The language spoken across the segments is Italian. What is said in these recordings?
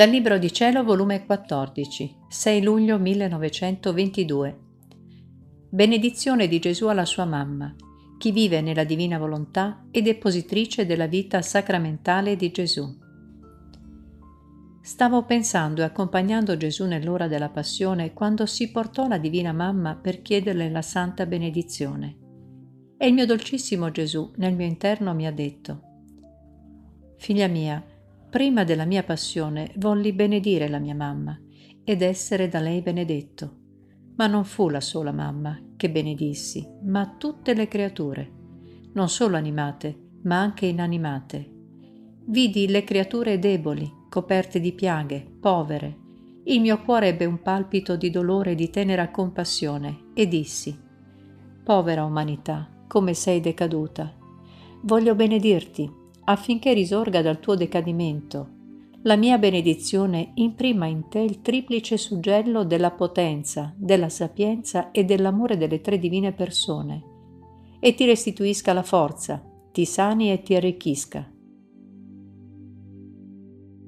Dal Libro di Cielo, volume 14, 6 luglio 1922. Benedizione di Gesù alla sua mamma, chi vive nella divina volontà e depositrice della vita sacramentale di Gesù. Stavo pensando e accompagnando Gesù nell'ora della passione quando si portò la divina mamma per chiederle la santa benedizione. E il mio dolcissimo Gesù nel mio interno mi ha detto, Figlia mia, Prima della mia passione volli benedire la mia mamma ed essere da lei benedetto. Ma non fu la sola mamma che benedissi, ma tutte le creature, non solo animate, ma anche inanimate. Vidi le creature deboli, coperte di piaghe, povere. Il mio cuore ebbe un palpito di dolore e di tenera compassione e dissi, Povera umanità, come sei decaduta. Voglio benedirti affinché risorga dal tuo decadimento. La mia benedizione imprima in te il triplice suggello della potenza, della sapienza e dell'amore delle tre divine persone, e ti restituisca la forza, ti sani e ti arricchisca.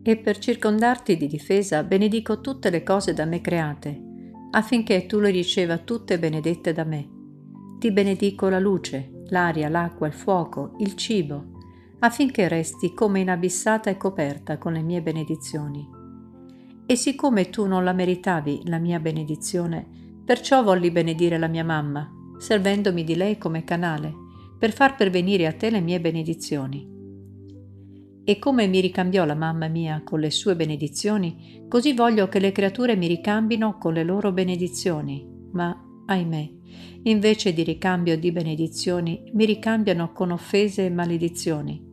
E per circondarti di difesa benedico tutte le cose da me create, affinché tu le riceva tutte benedette da me. Ti benedico la luce, l'aria, l'acqua, il fuoco, il cibo, affinché resti come inabissata e coperta con le mie benedizioni. E siccome tu non la meritavi, la mia benedizione, perciò volli benedire la mia mamma, servendomi di lei come canale, per far pervenire a te le mie benedizioni. E come mi ricambiò la mamma mia con le sue benedizioni, così voglio che le creature mi ricambino con le loro benedizioni. Ma, ahimè, invece di ricambio di benedizioni, mi ricambiano con offese e maledizioni.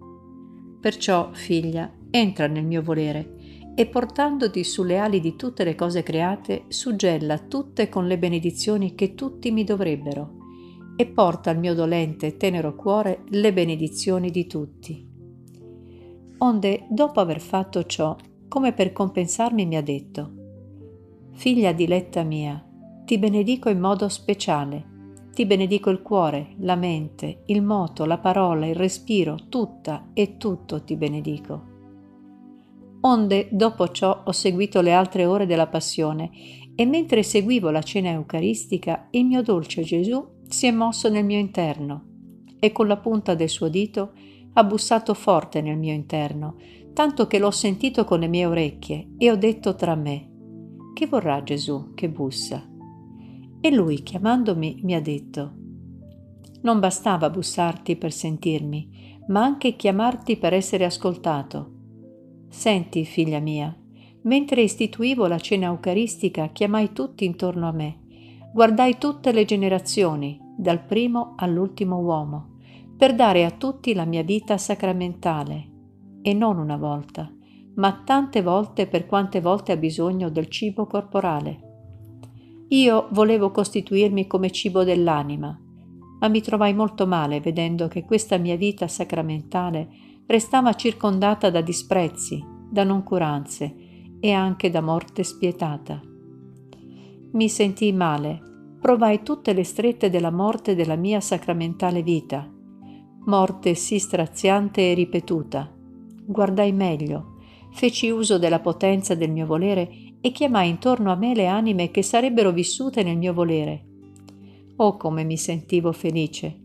Perciò, figlia, entra nel mio volere e portandoti sulle ali di tutte le cose create, suggella tutte con le benedizioni che tutti mi dovrebbero e porta al mio dolente e tenero cuore le benedizioni di tutti. Onde, dopo aver fatto ciò, come per compensarmi, mi ha detto, Figlia diletta mia, ti benedico in modo speciale ti benedico il cuore, la mente, il moto, la parola, il respiro, tutta e tutto ti benedico. Onde dopo ciò ho seguito le altre ore della passione e mentre seguivo la cena eucaristica il mio dolce Gesù si è mosso nel mio interno e con la punta del suo dito ha bussato forte nel mio interno, tanto che l'ho sentito con le mie orecchie e ho detto tra me, che vorrà Gesù che bussa? E lui, chiamandomi, mi ha detto, non bastava bussarti per sentirmi, ma anche chiamarti per essere ascoltato. Senti, figlia mia, mentre istituivo la cena eucaristica, chiamai tutti intorno a me, guardai tutte le generazioni, dal primo all'ultimo uomo, per dare a tutti la mia vita sacramentale, e non una volta, ma tante volte per quante volte ha bisogno del cibo corporale. Io volevo costituirmi come cibo dell'anima, ma mi trovai molto male vedendo che questa mia vita sacramentale restava circondata da disprezzi, da noncuranze e anche da morte spietata. Mi sentii male, provai tutte le strette della morte della mia sacramentale vita, morte sì straziante e ripetuta. Guardai meglio, feci uso della potenza del mio volere e chiamai intorno a me le anime che sarebbero vissute nel mio volere. Oh come mi sentivo felice!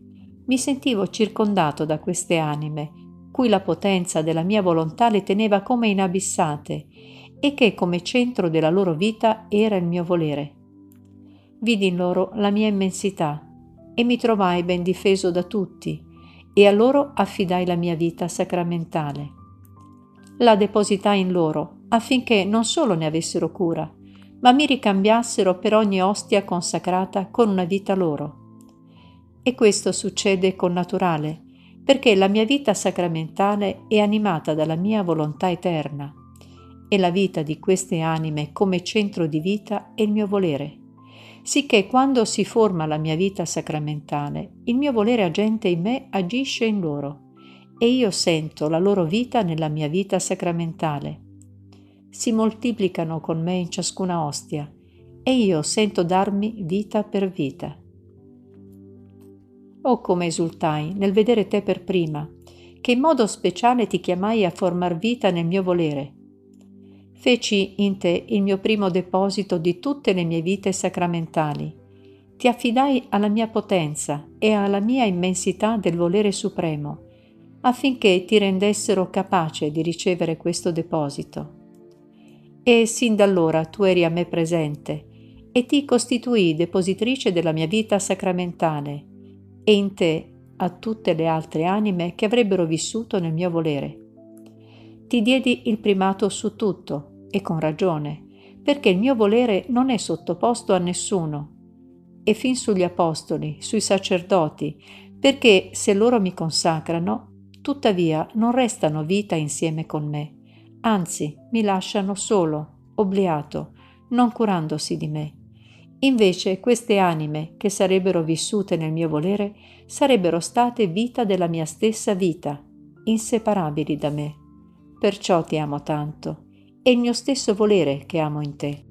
Mi sentivo circondato da queste anime, cui la potenza della mia volontà le teneva come inabissate e che come centro della loro vita era il mio volere. Vidi in loro la mia immensità e mi trovai ben difeso da tutti e a loro affidai la mia vita sacramentale. La depositai in loro affinché non solo ne avessero cura, ma mi ricambiassero per ogni ostia consacrata con una vita loro. E questo succede con naturale, perché la mia vita sacramentale è animata dalla mia volontà eterna, e la vita di queste anime come centro di vita è il mio volere, sicché quando si forma la mia vita sacramentale, il mio volere agente in me agisce in loro, e io sento la loro vita nella mia vita sacramentale si moltiplicano con me in ciascuna ostia e io sento darmi vita per vita. Oh come esultai nel vedere te per prima, che in modo speciale ti chiamai a formar vita nel mio volere. Feci in te il mio primo deposito di tutte le mie vite sacramentali. Ti affidai alla mia potenza e alla mia immensità del volere supremo, affinché ti rendessero capace di ricevere questo deposito. E sin da allora tu eri a me presente e ti costituì depositrice della mia vita sacramentale e in te a tutte le altre anime che avrebbero vissuto nel mio volere. Ti diedi il primato su tutto, e con ragione, perché il mio volere non è sottoposto a nessuno, e fin sugli apostoli, sui sacerdoti, perché se loro mi consacrano, tuttavia non restano vita insieme con me, anzi mi lasciano solo, obliato, non curandosi di me. Invece queste anime che sarebbero vissute nel mio volere sarebbero state vita della mia stessa vita, inseparabili da me. Perciò ti amo tanto, è il mio stesso volere che amo in te.